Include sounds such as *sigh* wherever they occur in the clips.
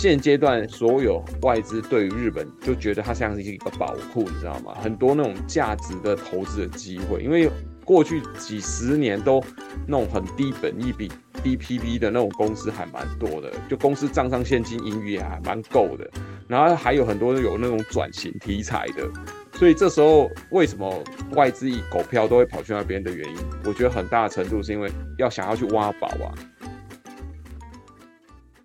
现阶段所有外资对于日本就觉得它像是一个宝库，你知道吗？很多那种价值的投资的机会，因为过去几十年都那种很低本益比、低 PB 的那种公司还蛮多的，就公司账上现金盈余也还蛮够的，然后还有很多有那种转型题材的，所以这时候为什么外资一狗票都会跑去那边的原因，我觉得很大程度是因为要想要去挖宝啊。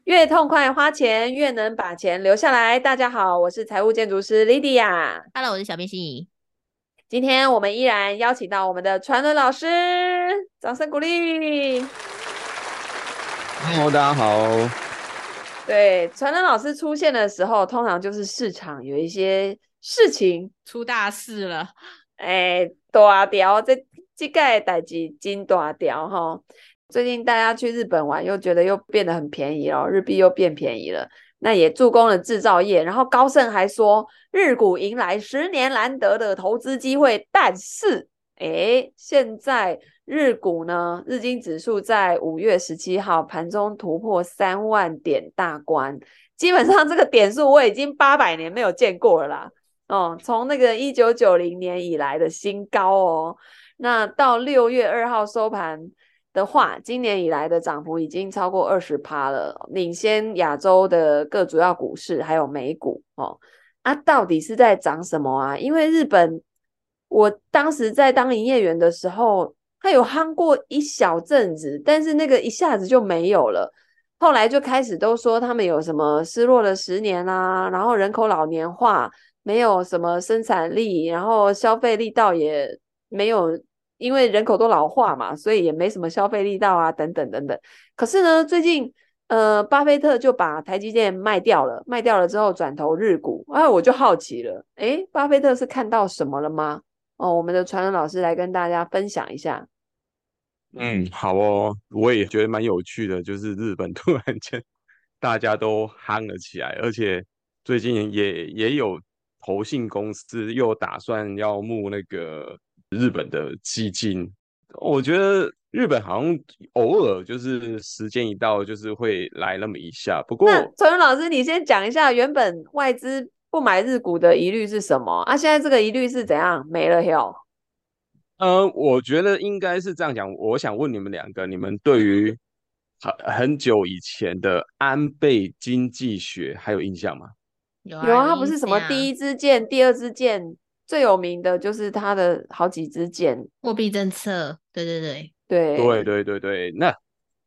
越痛快花钱，越能把钱留下来。大家好，我是财务建筑师 Lydia。Hello，我是小编心怡。今天我们依然邀请到我们的传伦老师，掌声鼓励。Hello，大家好。对，传伦老师出现的时候，通常就是市场有一些事情出大事了。哎，大条，这这个代志真大条哈。最近大家去日本玩，又觉得又变得很便宜了，日币又变便宜了，那也助攻了制造业。然后高盛还说，日股迎来十年难得的投资机会。但是，诶，现在日股呢，日经指数在五月十七号盘中突破三万点大关，基本上这个点数我已经八百年没有见过了啦。哦，从那个一九九零年以来的新高哦。那到六月二号收盘。的话，今年以来的涨幅已经超过二十趴了，领先亚洲的各主要股市还有美股哦。啊，到底是在涨什么啊？因为日本，我当时在当营业员的时候，它有夯过一小阵子，但是那个一下子就没有了。后来就开始都说他们有什么失落了十年啊，然后人口老年化，没有什么生产力，然后消费力道也没有。因为人口都老化嘛，所以也没什么消费力道啊，等等等等。可是呢，最近呃，巴菲特就把台积电卖掉了，卖掉了之后转投日股，哎，我就好奇了，诶，巴菲特是看到什么了吗？哦，我们的传人老师来跟大家分享一下。嗯，好哦，我也觉得蛮有趣的，就是日本突然间大家都夯了起来，而且最近也也有投信公司又打算要募那个。日本的基金，我觉得日本好像偶尔就是时间一到，就是会来那么一下。不过，传轮老师，你先讲一下，原本外资不买日股的疑虑是什么啊？现在这个疑虑是怎样没了哟？呃，我觉得应该是这样讲。我想问你们两个，你们对于很很久以前的安倍经济学还有印象吗？有啊，有啊，它不是什么第一支箭、第二支箭。最有名的就是他的好几支箭，货币政策，对对对对对对对对。那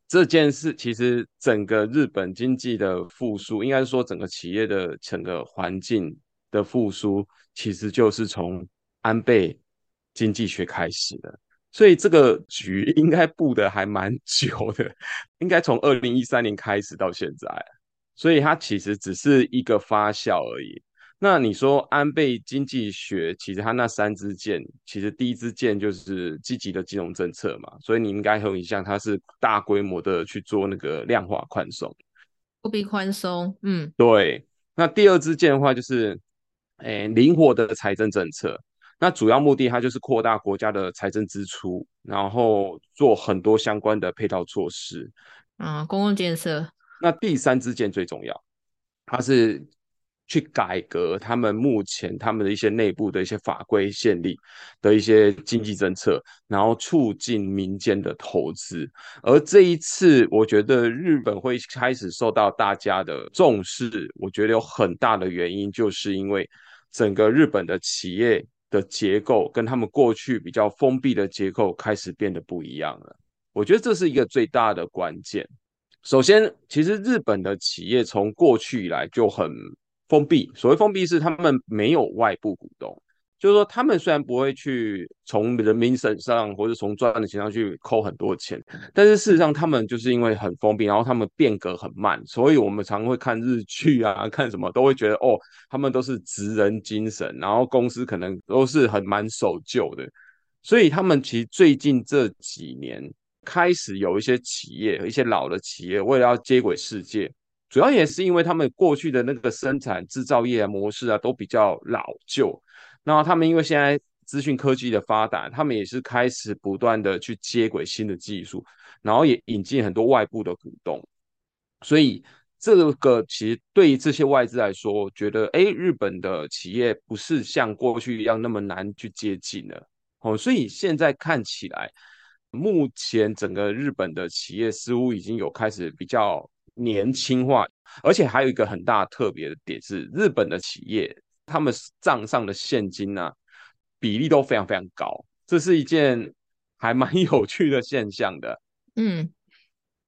这件事其实整个日本经济的复苏，应该是说整个企业的整个环境的复苏，其实就是从安倍经济学开始的。所以这个局应该布的还蛮 *laughs* 久的，应该从二零一三年开始到现在，所以它其实只是一个发酵而已。那你说安倍经济学，其实他那三支箭，其实第一支箭就是积极的金融政策嘛，所以你应该很有印象，它是大规模的去做那个量化宽松，货币宽松，嗯，对。那第二支箭的话就是，诶、欸，灵活的财政政策，那主要目的它就是扩大国家的财政支出，然后做很多相关的配套措施，啊，公共建设。那第三支箭最重要，它是。去改革他们目前他们的一些内部的一些法规宪例的一些经济政策，然后促进民间的投资。而这一次，我觉得日本会开始受到大家的重视。我觉得有很大的原因，就是因为整个日本的企业的结构跟他们过去比较封闭的结构开始变得不一样了。我觉得这是一个最大的关键。首先，其实日本的企业从过去以来就很。封闭，所谓封闭是他们没有外部股东，就是说他们虽然不会去从人民身上或者从赚的钱上去抠很多钱，但是事实上他们就是因为很封闭，然后他们变革很慢，所以我们常会看日剧啊，看什么都会觉得哦，他们都是职人精神，然后公司可能都是很蛮守旧的，所以他们其实最近这几年开始有一些企业，一些老的企业为了要接轨世界。主要也是因为他们过去的那个生产制造业模式啊，都比较老旧。那他们因为现在资讯科技的发达，他们也是开始不断的去接轨新的技术，然后也引进很多外部的股东。所以这个其实对于这些外资来说，觉得哎，日本的企业不是像过去一样那么难去接近了哦，所以现在看起来，目前整个日本的企业似乎已经有开始比较年轻化，而且还有一个很大特别的点是，日本的企业他们账上的现金呢、啊、比例都非常非常高，这是一件还蛮 *laughs* 有趣的现象的，嗯。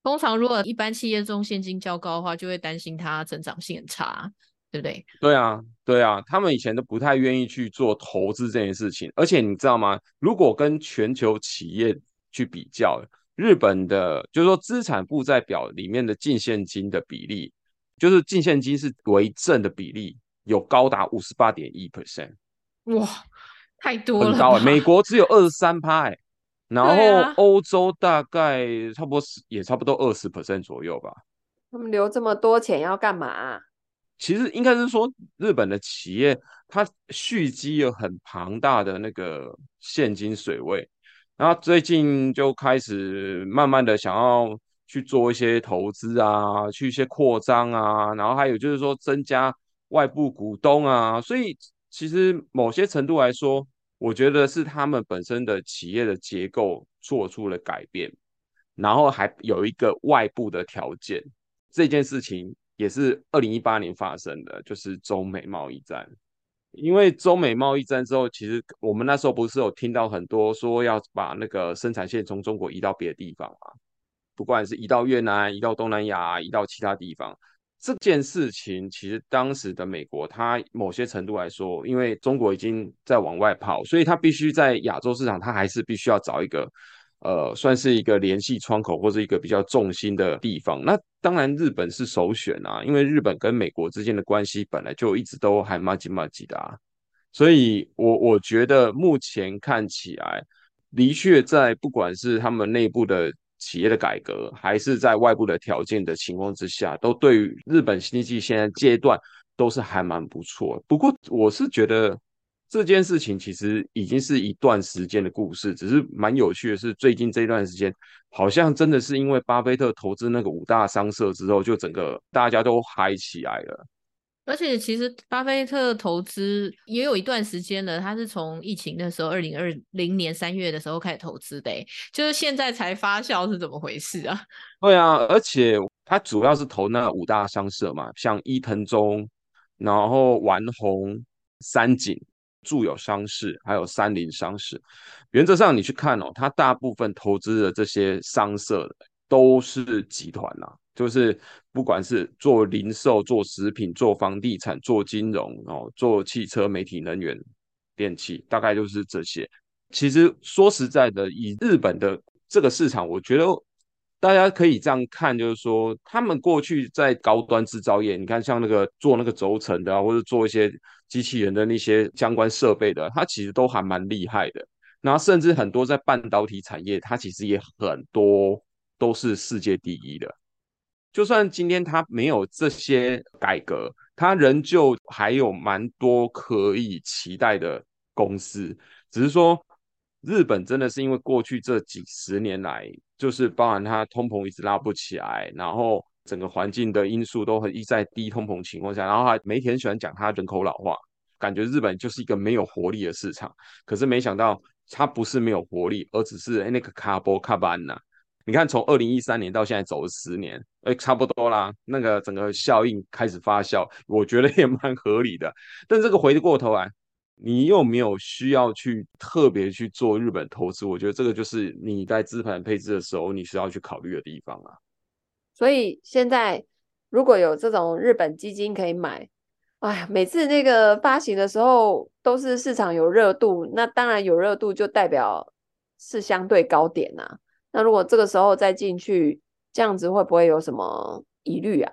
通常，如果一般企业中现金较高的话，就会担心它成长性很差，对不对？对啊，对啊，他们以前都不太愿意去做投资这件事情。而且你知道吗？如果跟全球企业去比较，日本的，就是说资产负债表里面的净现金的比例，就是净现金是为正的比例，有高达五十八点一 percent。哇，太多了，很高欸。美国只有二十三趴，哎。然后欧洲大概差不多也差不多二十 percent 左右吧。他们留这么多钱要干嘛啊？其实应该是说，日本的企业它蓄积有很庞大的那个现金水位，然后最近就开始慢慢的想要去做一些投资啊，去一些扩张啊，然后还有就是说增加外部股东啊，所以其实某些程度来说。我觉得是他们本身的企业的结构做出了改变，然后还有一个外部的条件。这件事情也是二零一八年发生的，就是中美贸易战。因为中美贸易战之后，其实我们那时候不是有听到很多说要把那个生产线从中国移到别的地方吗？不管是移到越南、移到东南亚、移到其他地方。这件事情其实当时的美国，它某些程度来说，因为中国已经在往外跑，所以它必须在亚洲市场，它还是必须要找一个，呃，算是一个联系窗口或者一个比较重心的地方。那当然日本是首选啊，因为日本跟美国之间的关系本来就一直都还麻吉麻吉的啊，所以我我觉得目前看起来，的确在不管是他们内部的。企业的改革，还是在外部的条件的情况之下，都对于日本经济现在阶段都是还蛮不错。不过我是觉得这件事情其实已经是一段时间的故事，只是蛮有趣的是，最近这段时间好像真的是因为巴菲特投资那个五大商社之后，就整个大家都嗨起来了。而且其实巴菲特投资也有一段时间了，他是从疫情的时候，二零二零年三月的时候开始投资的，就是现在才发酵是怎么回事啊？*laughs* 对啊，而且他主要是投那五大商社嘛，像伊藤忠，然后丸红、三井、住友商事，还有三菱商事。原则上你去看哦，它大部分投资的这些商社都是集团呐、就是不管是做零售、做食品、做房地产、做金融哦，做汽车、媒体、能源、电器，大概就是这些。其实说实在的，以日本的这个市场，我觉得大家可以这样看，就是说他们过去在高端制造业，你看像那个做那个轴承的啊，或者做一些机器人的那些相关设备的，它其实都还蛮厉害的。然后甚至很多在半导体产业，它其实也很多都是世界第一的。就算今天它没有这些改革，它仍旧还有蛮多可以期待的公司。只是说，日本真的是因为过去这几十年来，就是包含它通膨一直拉不起来，然后整个环境的因素都很一在低通膨情况下，然后还媒体很喜欢讲它人口老化，感觉日本就是一个没有活力的市场。可是没想到，它不是没有活力，而只是那个卡波卡班呐。你看，从二零一三年到现在走了十年，哎，差不多啦。那个整个效应开始发酵，我觉得也蛮合理的。但这个回过头来，你又没有需要去特别去做日本投资，我觉得这个就是你在资产配置的时候，你需要去考虑的地方啊。所以现在如果有这种日本基金可以买，哎呀，每次那个发行的时候都是市场有热度，那当然有热度就代表是相对高点呐、啊。那如果这个时候再进去，这样子会不会有什么疑虑啊？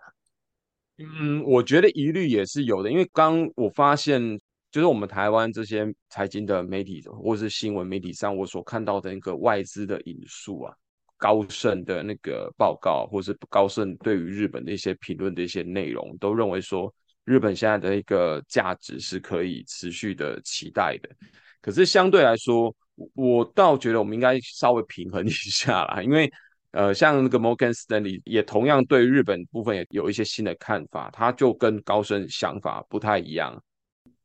嗯，我觉得疑虑也是有的，因为刚我发现，就是我们台湾这些财经的媒体或是新闻媒体上，我所看到的那个外资的引述啊，高盛的那个报告，或是高盛对于日本的一些评论的一些内容，都认为说日本现在的一个价值是可以持续的期待的。可是相对来说，我倒觉得我们应该稍微平衡一下啦，因为呃，像那个 Morgan Stanley 也同样对日本部分也有一些新的看法，他就跟高盛想法不太一样。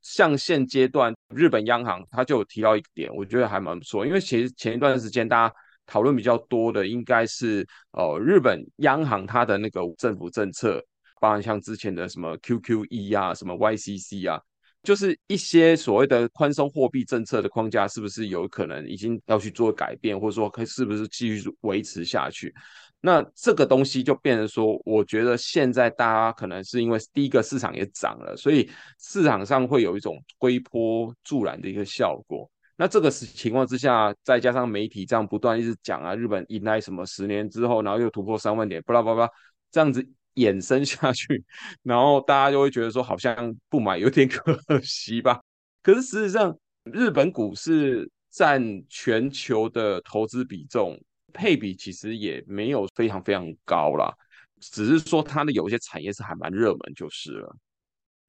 像现阶段日本央行它就提到一点，我觉得还蛮不错，因为其实前一段时间大家讨论比较多的应该是呃日本央行它的那个政府政策，包含像之前的什么 QQE 啊，什么 YCC 啊。就是一些所谓的宽松货币政策的框架，是不是有可能已经要去做改变，或者说可是不是继续维持下去？那这个东西就变成说，我觉得现在大家可能是因为第一个市场也涨了，所以市场上会有一种推波助澜的一个效果。那这个情况之下，再加上媒体这样不断一直讲啊，日本迎来什么十年之后，然后又突破三万点，巴拉巴拉这样子。衍生下去，*laughs* 然后大家就会觉得说，好像不买有点 *laughs* 可惜吧。可是事实上，日本股市占全球的投资比重配比其实也没有非常非常高啦，只是说它的有些产业是还蛮热门就是了。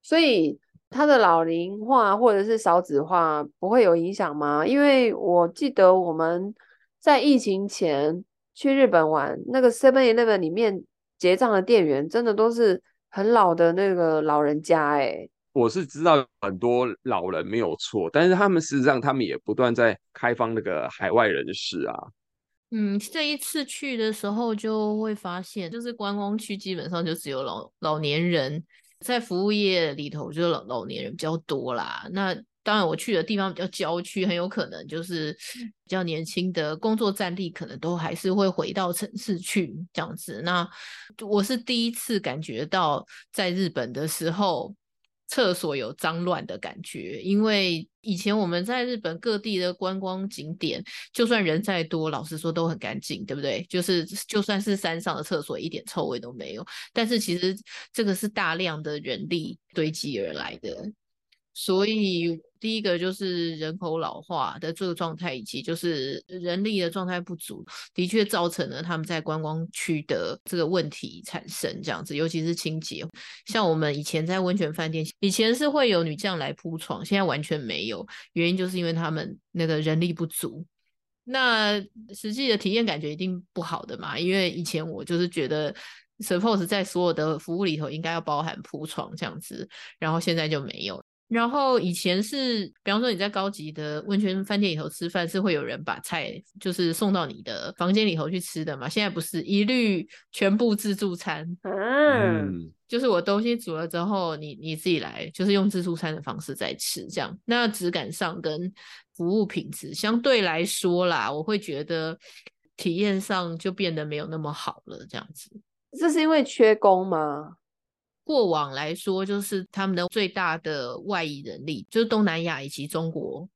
所以它的老龄化或者是少子化不会有影响吗？因为我记得我们在疫情前去日本玩，那个 Seven Eleven 里面。结账的店员真的都是很老的那个老人家哎、欸，我是知道很多老人没有错，但是他们事实上他们也不断在开放那个海外人士啊。嗯，这一次去的时候就会发现，就是观光区基本上就只有老老年人，在服务业里头就是老老年人比较多啦。那当然，我去的地方比较郊区，很有可能就是比较年轻的工作战力，可能都还是会回到城市去这样子。那我是第一次感觉到在日本的时候，厕所有脏乱的感觉，因为以前我们在日本各地的观光景点，就算人再多，老实说都很干净，对不对？就是就算是山上的厕所，一点臭味都没有。但是其实这个是大量的人力堆积而来的。所以，第一个就是人口老化的这个状态，以及就是人力的状态不足，的确造成了他们在观光区的这个问题产生。这样子，尤其是清洁，像我们以前在温泉饭店，以前是会有女将来铺床，现在完全没有，原因就是因为他们那个人力不足。那实际的体验感觉一定不好的嘛，因为以前我就是觉得，suppose 在所有的服务里头应该要包含铺床这样子，然后现在就没有。然后以前是，比方说你在高级的温泉饭店里头吃饭，是会有人把菜就是送到你的房间里头去吃的嘛？现在不是，一律全部自助餐。嗯，就是我东西煮了之后，你你自己来，就是用自助餐的方式在吃，这样。那质感上跟服务品质相对来说啦，我会觉得体验上就变得没有那么好了，这样子。这是因为缺工吗？过往来说，就是他们的最大的外移人力，就是东南亚以及中国。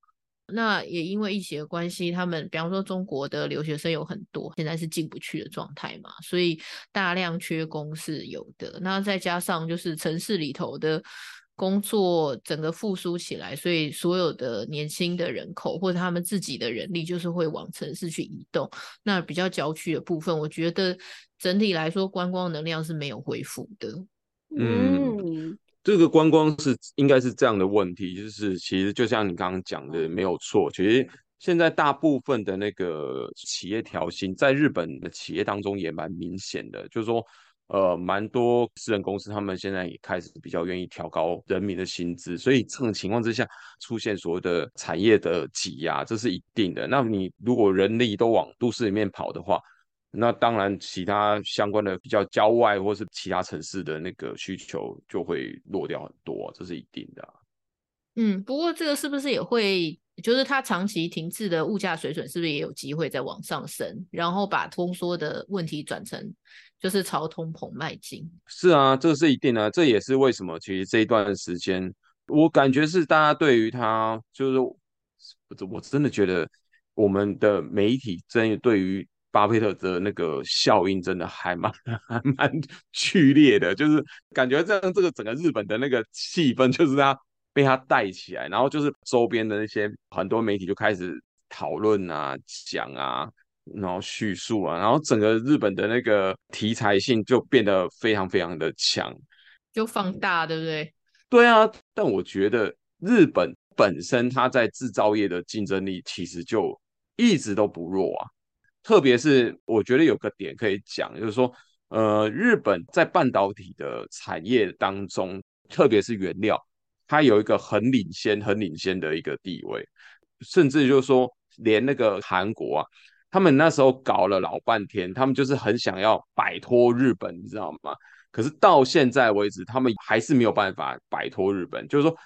那也因为疫情的关系，他们比方说中国的留学生有很多，现在是进不去的状态嘛，所以大量缺工是有的。那再加上就是城市里头的工作整个复苏起来，所以所有的年轻的人口或者他们自己的人力，就是会往城市去移动。那比较郊区的部分，我觉得整体来说观光能量是没有恢复的。嗯，这个观光是应该是这样的问题，就是其实就像你刚刚讲的没有错，其实现在大部分的那个企业调薪，在日本的企业当中也蛮明显的，就是说，呃，蛮多私人公司他们现在也开始比较愿意调高人民的薪资，所以这种情况之下出现所谓的产业的挤压，这是一定的。那你如果人力都往都市里面跑的话，那当然，其他相关的比较郊外或是其他城市的那个需求就会落掉很多，这是一定的啊。嗯，不过这个是不是也会，就是它长期停滞的物价水准，是不是也有机会再往上升，然后把通缩的问题转成就是朝通膨迈进？是啊，这是一定的啊，这也是为什么其实这一段时间，我感觉是大家对于它，就是我真的觉得我们的媒体真的对于。巴菲特的那个效应真的还蛮 *laughs* 还蛮剧烈的，就是感觉这样这个整个日本的那个气氛，就是他被他带起来，然后就是周边的那些很多媒体就开始讨论啊、讲啊，然后叙述啊，然后整个日本的那个题材性就变得非常非常的强，就放大，对不对？对啊，但我觉得日本本身它在制造业的竞争力其实就一直都不弱啊。特别是我觉得有个点可以讲，就是说，呃，日本在半导体的产业当中，特别是原料，它有一个很领先、很领先的一个地位，甚至就是说，连那个韩国啊，他们那时候搞了老半天，他们就是很想要摆脱日本，你知道吗？可是到现在为止，他们还是没有办法摆脱日本。就是说，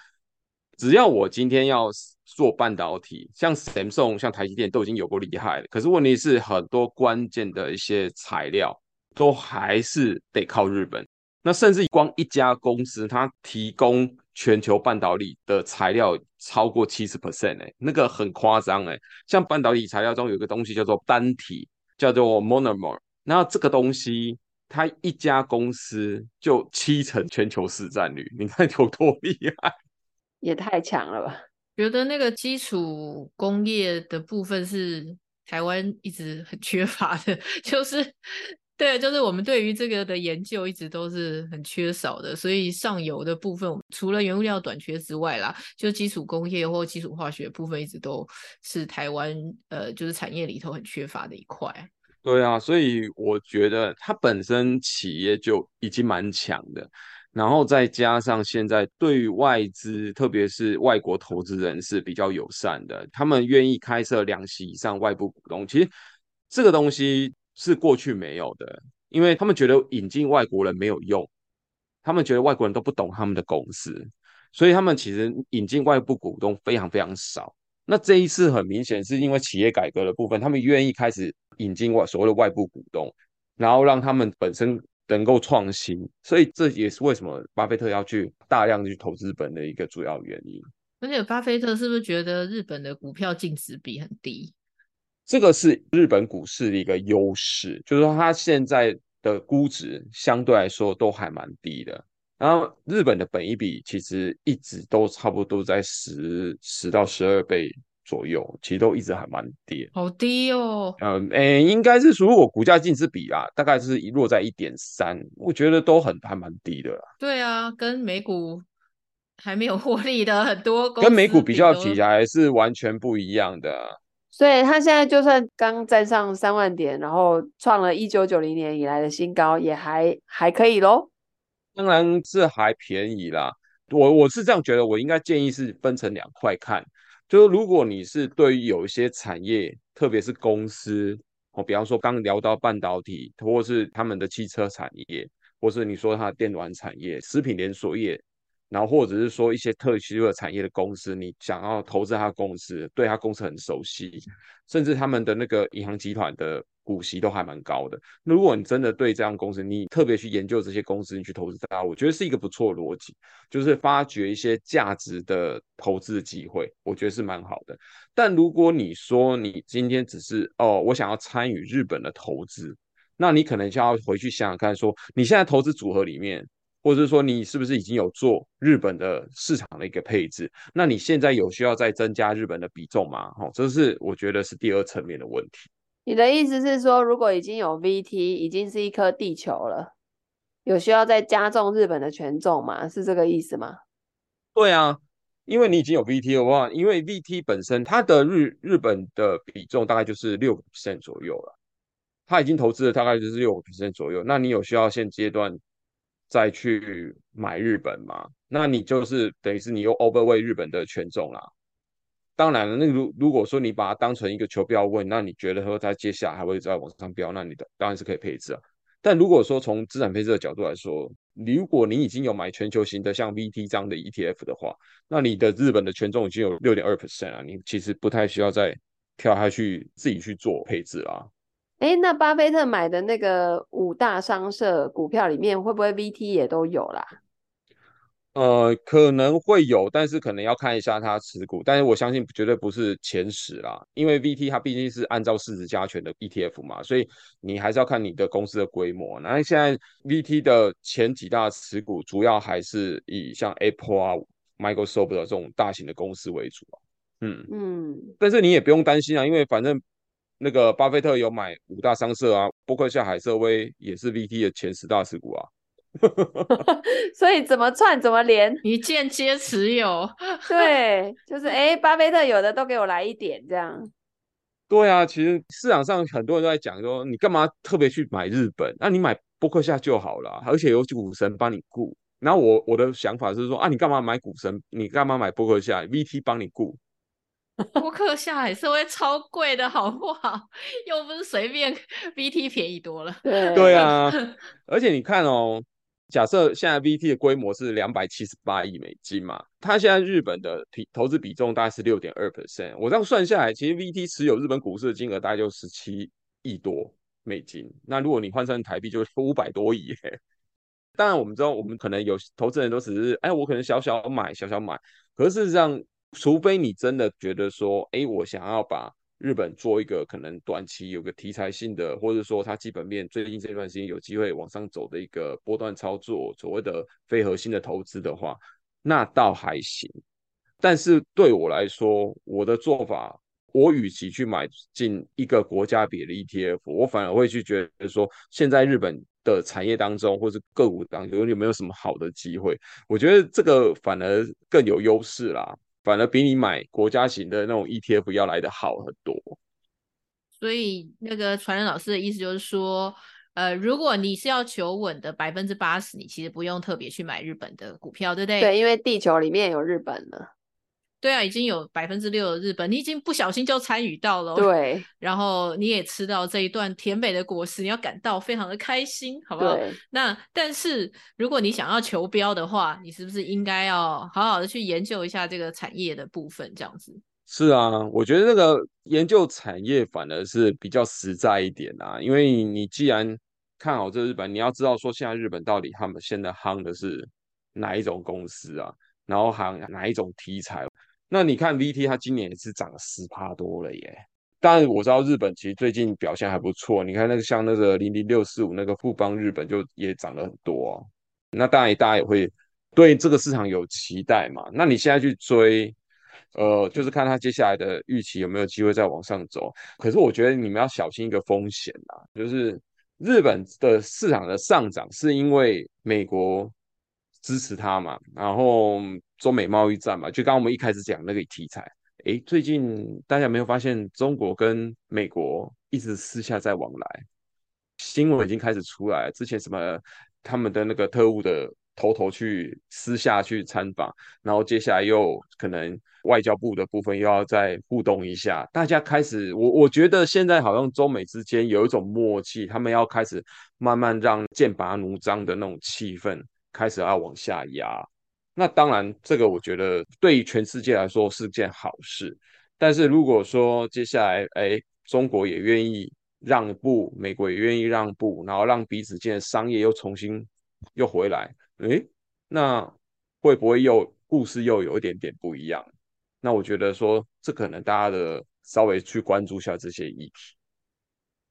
只要我今天要做半导体，像 Samsung、像台积电都已经有够厉害了。可是问题是，很多关键的一些材料都还是得靠日本。那甚至光一家公司，它提供全球半导体的材料超过七十 percent，哎，那个很夸张哎。像半导体材料中有一个东西叫做单体，叫做 monomer，那这个东西。他一家公司就七成全球市占率，你看有多厉害？也太强了吧！觉得那个基础工业的部分是台湾一直很缺乏的，*laughs* 就是对，就是我们对于这个的研究一直都是很缺少的，所以上游的部分，除了原物料短缺之外啦，就基础工业或基础化学部分一直都是台湾呃，就是产业里头很缺乏的一块。对啊，所以我觉得它本身企业就已经蛮强的，然后再加上现在对外资，特别是外国投资人是比较友善的，他们愿意开设两席以上外部股东。其实这个东西是过去没有的，因为他们觉得引进外国人没有用，他们觉得外国人都不懂他们的公司，所以他们其实引进外部股东非常非常少。那这一次很明显是因为企业改革的部分，他们愿意开始引进外所谓的外部股东，然后让他们本身能够创新，所以这也是为什么巴菲特要去大量的去投资日本的一个主要原因。而且巴菲特是不是觉得日本的股票净值比很低？这个是日本股市的一个优势，就是说它现在的估值相对来说都还蛮低的。然后日本的本益比其实一直都差不多在十十到十二倍左右，其实都一直还蛮低，好低哦。嗯，诶，应该是如果股价净值比啊，大概是落在一点三，我觉得都很还蛮低的啦。对啊，跟美股还没有获利的很多公司，跟美股比较起来是完全不一样的。所以他现在就算刚站上三万点，然后创了一九九零年以来的新高，也还还可以喽。当然是还便宜啦，我我是这样觉得，我应该建议是分成两块看，就是如果你是对于有一些产业，特别是公司，哦，比方说刚聊到半导体，或是他们的汽车产业，或是你说它的电暖产业、食品连锁业。然后或者是说一些特殊的产业的公司，你想要投资他公司，对他公司很熟悉，甚至他们的那个银行集团的股息都还蛮高的。那如果你真的对这样公司，你特别去研究这些公司，你去投资它，我觉得是一个不错的逻辑，就是发掘一些价值的投资的机会，我觉得是蛮好的。但如果你说你今天只是哦，我想要参与日本的投资，那你可能就要回去想想看说，你现在投资组合里面。或者是说你是不是已经有做日本的市场的一个配置？那你现在有需要再增加日本的比重吗？哦，这是我觉得是第二层面的问题。你的意思是说，如果已经有 VT，已经是一颗地球了，有需要再加重日本的权重吗？是这个意思吗？对啊，因为你已经有 VT 的话，因为 VT 本身它的日日本的比重大概就是六个 percent 左右了，它已经投资了大概就是六个 percent 左右。那你有需要现阶段？再去买日本吗？那你就是等于是你又 overweight 日本的权重啦。当然了，那如如果说你把它当成一个求标问，那你觉得说它接下来还会再往上飙，那你的当然是可以配置啊。但如果说从资产配置的角度来说，如果你已经有买全球型的像 VT 这样的 ETF 的话，那你的日本的权重已经有六点二 percent 啊，你其实不太需要再跳下去自己去做配置啦。哎，那巴菲特买的那个五大商社股票里面，会不会 VT 也都有啦？呃，可能会有，但是可能要看一下它持股。但是我相信绝对不是前十啦，因为 VT 它毕竟是按照市值加权的 ETF 嘛，所以你还是要看你的公司的规模。那现在 VT 的前几大持股，主要还是以像 Apple 啊、Microsoft 的这种大型的公司为主啊。嗯嗯，但是你也不用担心啊，因为反正。那个巴菲特有买五大商社啊，伯克夏、海瑟威也是 VT 的前十大持股啊。*laughs* 所以怎么串怎么连，你间接持有。*laughs* *laughs* 对，就是哎，巴菲特有的都给我来一点这样。对啊，其实市场上很多人都在讲说，你干嘛特别去买日本？那你买波克夏就好了，而且有股神帮你顾。然后我我的想法是说啊，你干嘛买股神？你干嘛买波克夏？VT 帮你顾。波克夏也是会超贵的，好不好？又不是随便，VT 便宜多了。对对啊，而且你看哦，假设现在 VT 的规模是两百七十八亿美金嘛，它现在日本的投资比重大概是六点二 percent。我这样算下来，其实 VT 持有日本股市的金额大概就十七亿多美金。那如果你换算台币，就是五百多亿。当然，我们知道，我们可能有投资人都只是，哎，我可能小小买，小小买。可是事实上，除非你真的觉得说，哎，我想要把日本做一个可能短期有个题材性的，或者说它基本面最近这段时间有机会往上走的一个波段操作，所谓的非核心的投资的话，那倒还行。但是对我来说，我的做法，我与其去买进一个国家别的 ETF，我反而会去觉得说，现在日本的产业当中，或是个股当中有没有什么好的机会？我觉得这个反而更有优势啦。反而比你买国家型的那种 ETF 要来的好很多。所以那个传人老师的意思就是说，呃，如果你是要求稳的百分之八十，你其实不用特别去买日本的股票，对不对？对，因为地球里面有日本了。对啊，已经有百分之六的日本，你已经不小心就参与到了。对，*laughs* 然后你也吃到这一段甜美的果实，你要感到非常的开心，好不好？那但是如果你想要求标的话，你是不是应该要好好的去研究一下这个产业的部分？这样子。是啊，我觉得那个研究产业反而是比较实在一点啊，因为你既然看好这日本，你要知道说现在日本到底他们现在夯的是哪一种公司啊，然后夯哪一种题材。那你看 VT，它今年也是涨了十趴多了耶。但我知道日本其实最近表现还不错。你看那个像那个零零六四五那个富邦日本就也涨了很多。那当然大家也会对这个市场有期待嘛。那你现在去追，呃，就是看它接下来的预期有没有机会再往上走。可是我觉得你们要小心一个风险啊，就是日本的市场的上涨是因为美国支持它嘛，然后。中美贸易战嘛，就刚刚我们一开始讲那个题材，哎，最近大家没有发现中国跟美国一直私下在往来，新闻已经开始出来。之前什么他们的那个特务的偷偷去私下去参访，然后接下来又可能外交部的部分又要再互动一下，大家开始，我我觉得现在好像中美之间有一种默契，他们要开始慢慢让剑拔弩张的那种气氛开始要往下压。那当然，这个我觉得对于全世界来说是件好事。但是如果说接下来，哎，中国也愿意让步，美国也愿意让步，然后让彼此间的商业又重新又回来，哎，那会不会又故事又有一点点不一样？那我觉得说，这可能大家的稍微去关注一下这些议题。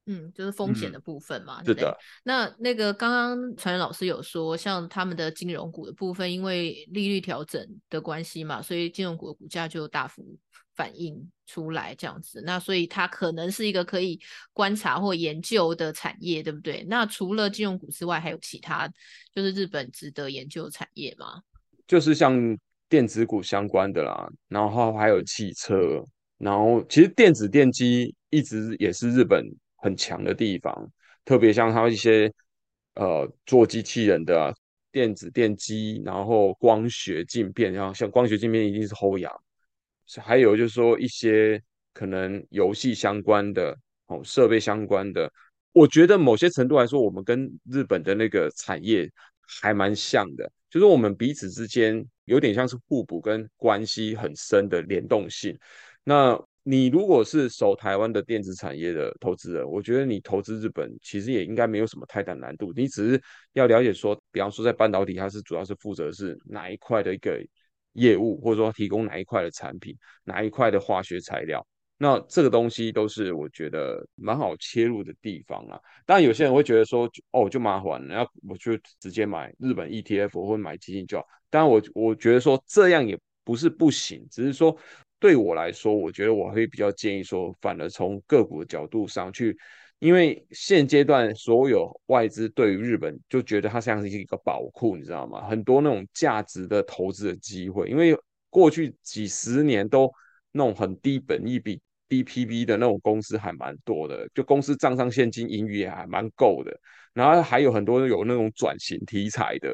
嗯，就是风险的部分嘛，嗯、对不对？是的。那那个刚刚传人老师有说，像他们的金融股的部分，因为利率调整的关系嘛，所以金融股的股价就大幅反映出来这样子。那所以它可能是一个可以观察或研究的产业，对不对？那除了金融股之外，还有其他就是日本值得研究的产业吗？就是像电子股相关的啦，然后还有汽车，然后其实电子电机一直也是日本。很强的地方，特别像它一些呃做机器人的、啊、电子电机，然后光学镜片，然后像光学镜片一定是后仰，还有就是说一些可能游戏相关的哦设备相关的，我觉得某些程度来说，我们跟日本的那个产业还蛮像的，就是我们彼此之间有点像是互补跟关系很深的联动性，那。你如果是守台湾的电子产业的投资人，我觉得你投资日本其实也应该没有什么太大难度。你只是要了解说，比方说在半导体，它是主要是负责是哪一块的一个业务，或者说提供哪一块的产品，哪一块的化学材料。那这个东西都是我觉得蛮好切入的地方啊。当然有些人会觉得说，哦，就麻烦了，然后我就直接买日本 ETF 或者买基金就好。当然我我觉得说这样也不是不行，只是说。对我来说，我觉得我会比较建议说，反而从个股的角度上去，因为现阶段所有外资对于日本就觉得它像是一个宝库，你知道吗？很多那种价值的投资的机会，因为过去几十年都那种很低本益比、低 PB 的那种公司还蛮多的，就公司账上现金盈余也还蛮够的，然后还有很多有那种转型题材的，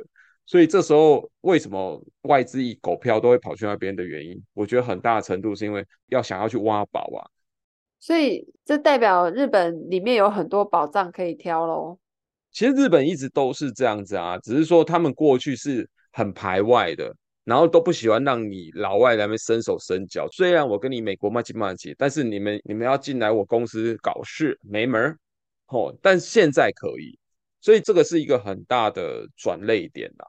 所以这时候为什么外资一狗票都会跑去那边的原因，我觉得很大程度是因为要想要去挖宝啊。所以这代表日本里面有很多宝藏可以挑喽。其实日本一直都是这样子啊，只是说他们过去是很排外的。然后都不喜欢让你老外来那边伸手伸脚。虽然我跟你美国麻吉麻吉，但是你们你们要进来我公司搞事没门儿，吼！但现在可以，所以这个是一个很大的转捩点啦。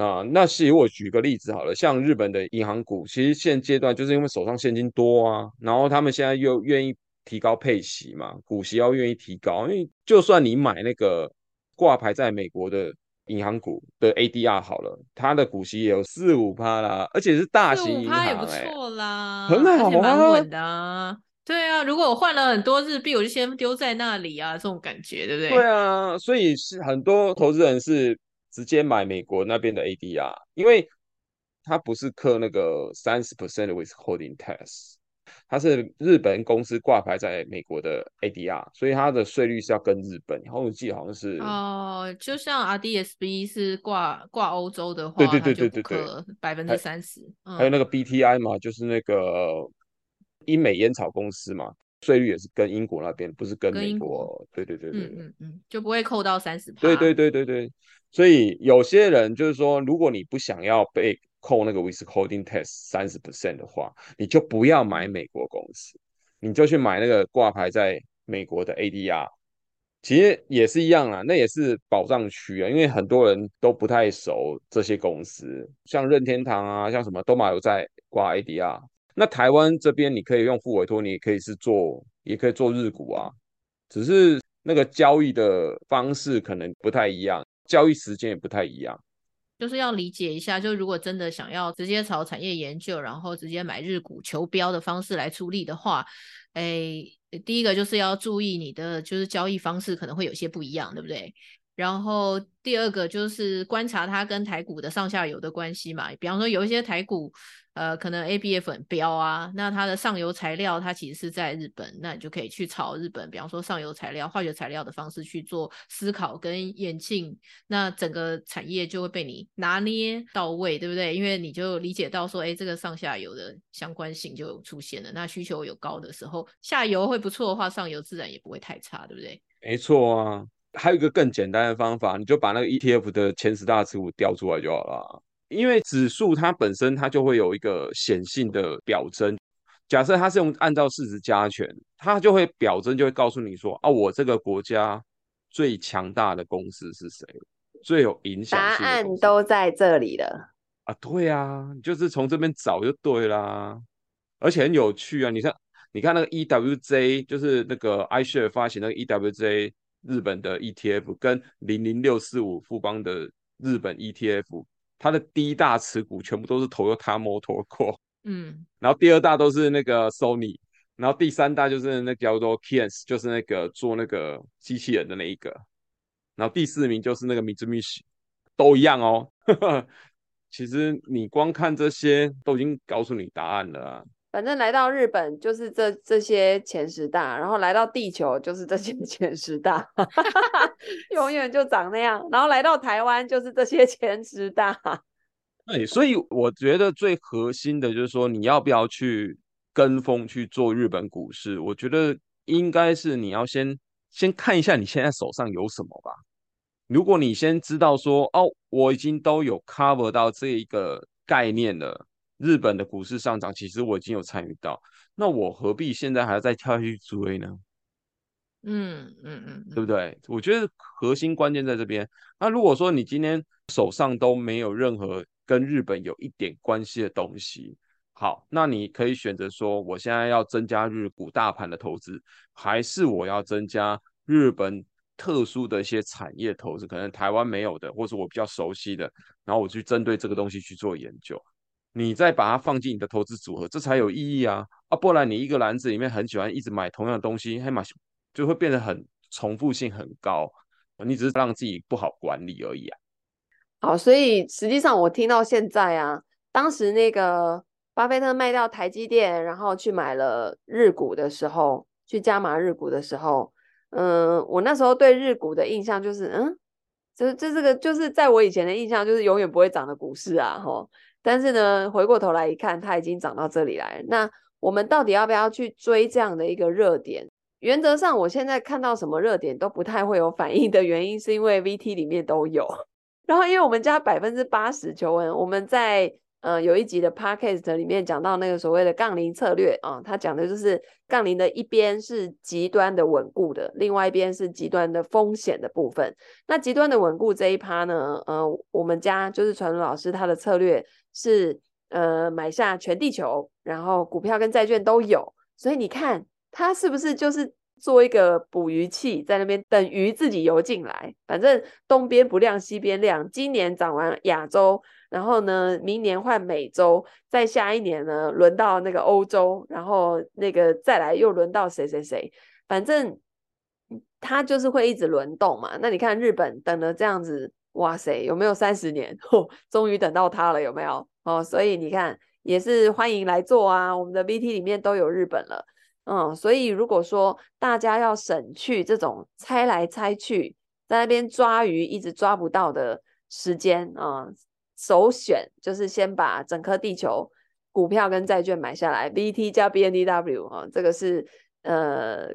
那那其实我举个例子好了，像日本的银行股，其实现阶段就是因为手上现金多啊，然后他们现在又愿意提高配息嘛，股息要愿意提高，因为就算你买那个挂牌在美国的。银行股的 ADR 好了，它的股息也有四五趴啦，而且是大型银行、欸，也不错啦，很好，啊蛮稳的啊。对啊，如果我换了很多日币，我就先丢在那里啊，这种感觉，对不对？对啊，所以是很多投资人是直接买美国那边的 ADR，因为它不是课那个三十 percent 的 withholding tax。它是日本公司挂牌在美国的 ADR，所以它的税率是要跟日本。然后我记得好像是哦，就像 RDSB 是挂挂欧洲的话，对对对对对对，百分之三十。还有那个 BTI 嘛，就是那个英美烟草公司嘛，税率也是跟英国那边，不是跟美国。国对对对对，嗯嗯嗯，就不会扣到三十。对对对对对，所以有些人就是说，如果你不想要被扣那个 withholding tax 三十 percent 的话，你就不要买美国公司，你就去买那个挂牌在美国的 ADR，其实也是一样啊，那也是保障区啊，因为很多人都不太熟这些公司，像任天堂啊，像什么都嘛有在挂 ADR。那台湾这边你可以用复委托，你也可以是做，也可以做日股啊，只是那个交易的方式可能不太一样，交易时间也不太一样。就是要理解一下，就如果真的想要直接朝产业研究，然后直接买日股求标的方式来出力的话，哎，第一个就是要注意你的就是交易方式可能会有些不一样，对不对？然后第二个就是观察它跟台股的上下游的关系嘛，比方说有一些台股。呃，可能 ABF 很标啊，那它的上游材料它其实是在日本，那你就可以去炒日本，比方说上游材料、化学材料的方式去做思考跟演进，那整个产业就会被你拿捏到位，对不对？因为你就理解到说，哎，这个上下游的相关性就出现了，那需求有高的时候，下游会不错的话，上游自然也不会太差，对不对？没错啊，还有一个更简单的方法，你就把那个 ETF 的前十大持股调出来就好了。因为指数它本身它就会有一个显性的表征，假设它是用按照市值加权，它就会表征就会告诉你说啊，我这个国家最强大的公司是谁，最有影响性。答案都在这里了啊，对啊，就是从这边找就对啦，而且很有趣啊，你看，你看那个 EWJ，就是那个 iShares 发行那个 EWJ 日本的 ETF，跟零零六四五富邦的日本 ETF。它的第一大持股全部都是 Toyota Motor Corp，嗯，然后第二大都是那个 Sony，然后第三大就是那叫做 Keyence，就是那个做那个机器人的那一个，然后第四名就是那个 Mitsubishi，都一样哦。*laughs* 其实你光看这些都已经告诉你答案了啊。反正来到日本就是这这些前十大，然后来到地球就是这些 *laughs* 前十大，*laughs* 永远就长那样。然后来到台湾就是这些前十大。*laughs* 对，所以我觉得最核心的就是说，你要不要去跟风去做日本股市？我觉得应该是你要先先看一下你现在手上有什么吧。如果你先知道说，哦，我已经都有 cover 到这一个概念了。日本的股市上涨，其实我已经有参与到，那我何必现在还要再跳下去追呢？嗯嗯嗯，对不对？我觉得核心关键在这边。那如果说你今天手上都没有任何跟日本有一点关系的东西，好，那你可以选择说，我现在要增加日股大盘的投资，还是我要增加日本特殊的一些产业投资，可能台湾没有的，或者我比较熟悉的，然后我去针对这个东西去做研究。你再把它放进你的投资组合，这才有意义啊！啊，不然你一个篮子里面很喜欢一直买同样的东西，黑马就会变得很重复性很高，你只是让自己不好管理而已啊。好，所以实际上我听到现在啊，当时那个巴菲特卖掉台积电，然后去买了日股的时候，去加码日股的时候，嗯，我那时候对日股的印象就是，嗯，这这这个就是在我以前的印象就是永远不会涨的股市啊，吼。但是呢，回过头来一看，它已经涨到这里来。那我们到底要不要去追这样的一个热点？原则上，我现在看到什么热点都不太会有反应的原因，是因为 VT 里面都有。*laughs* 然后，因为我们家百分之八十求稳，我们在呃有一集的 Podcast 里面讲到那个所谓的杠铃策略啊，它讲的就是杠铃的一边是极端的稳固的，另外一边是极端的风险的部分。那极端的稳固这一趴呢，呃，我们家就是传伦老师他的策略是呃买下全地球，然后股票跟债券都有，所以你看。它是不是就是做一个捕鱼器在那边等鱼自己游进来？反正东边不亮西边亮。今年涨完亚洲，然后呢，明年换美洲，再下一年呢，轮到那个欧洲，然后那个再来又轮到谁谁谁？反正它就是会一直轮动嘛。那你看日本等了这样子，哇塞，有没有三十年？哦，终于等到它了，有没有？哦，所以你看也是欢迎来做啊。我们的 VT 里面都有日本了。嗯，所以如果说大家要省去这种猜来猜去，在那边抓鱼一直抓不到的时间啊，首选就是先把整颗地球股票跟债券买下来，VT 加 BNDW 啊，这个是呃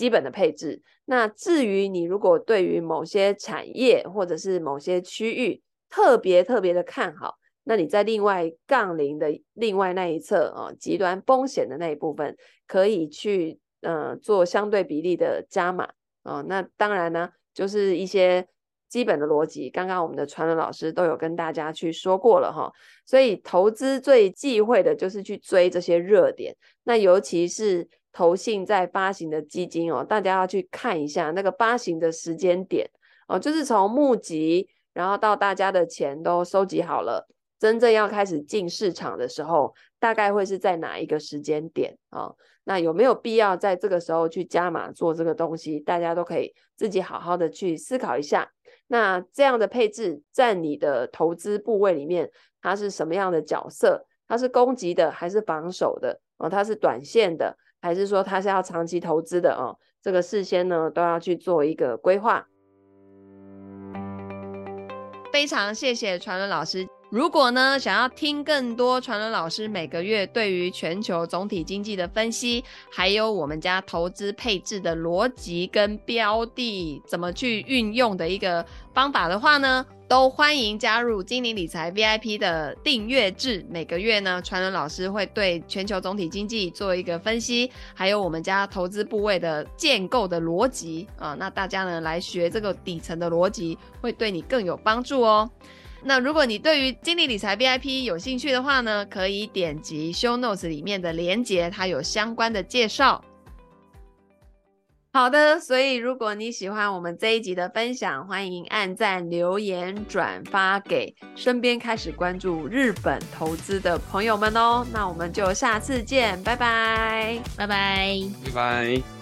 基本的配置。那至于你如果对于某些产业或者是某些区域特别特别的看好，那你在另外杠铃的另外那一侧啊，极端风险的那一部分，可以去呃做相对比例的加码啊。那当然呢，就是一些基本的逻辑，刚刚我们的传伦老师都有跟大家去说过了哈。所以投资最忌讳的就是去追这些热点，那尤其是投信在发行的基金哦，大家要去看一下那个发行的时间点哦，就是从募集，然后到大家的钱都收集好了。真正要开始进市场的时候，大概会是在哪一个时间点啊、哦？那有没有必要在这个时候去加码做这个东西？大家都可以自己好好的去思考一下。那这样的配置在你的投资部位里面，它是什么样的角色？它是攻击的还是防守的？哦，它是短线的还是说它是要长期投资的？哦，这个事先呢都要去做一个规划。非常谢谢传伦老师。如果呢，想要听更多传伦老师每个月对于全球总体经济的分析，还有我们家投资配置的逻辑跟标的怎么去运用的一个方法的话呢，都欢迎加入精灵理财 VIP 的订阅制。每个月呢，传伦老师会对全球总体经济做一个分析，还有我们家投资部位的建构的逻辑啊，那大家呢来学这个底层的逻辑，会对你更有帮助哦。那如果你对于精灵理财 VIP 有兴趣的话呢，可以点击 Show Notes 里面的链接，它有相关的介绍。好的，所以如果你喜欢我们这一集的分享，欢迎按赞、留言、转发给身边开始关注日本投资的朋友们哦。那我们就下次见，拜拜，拜拜，拜拜。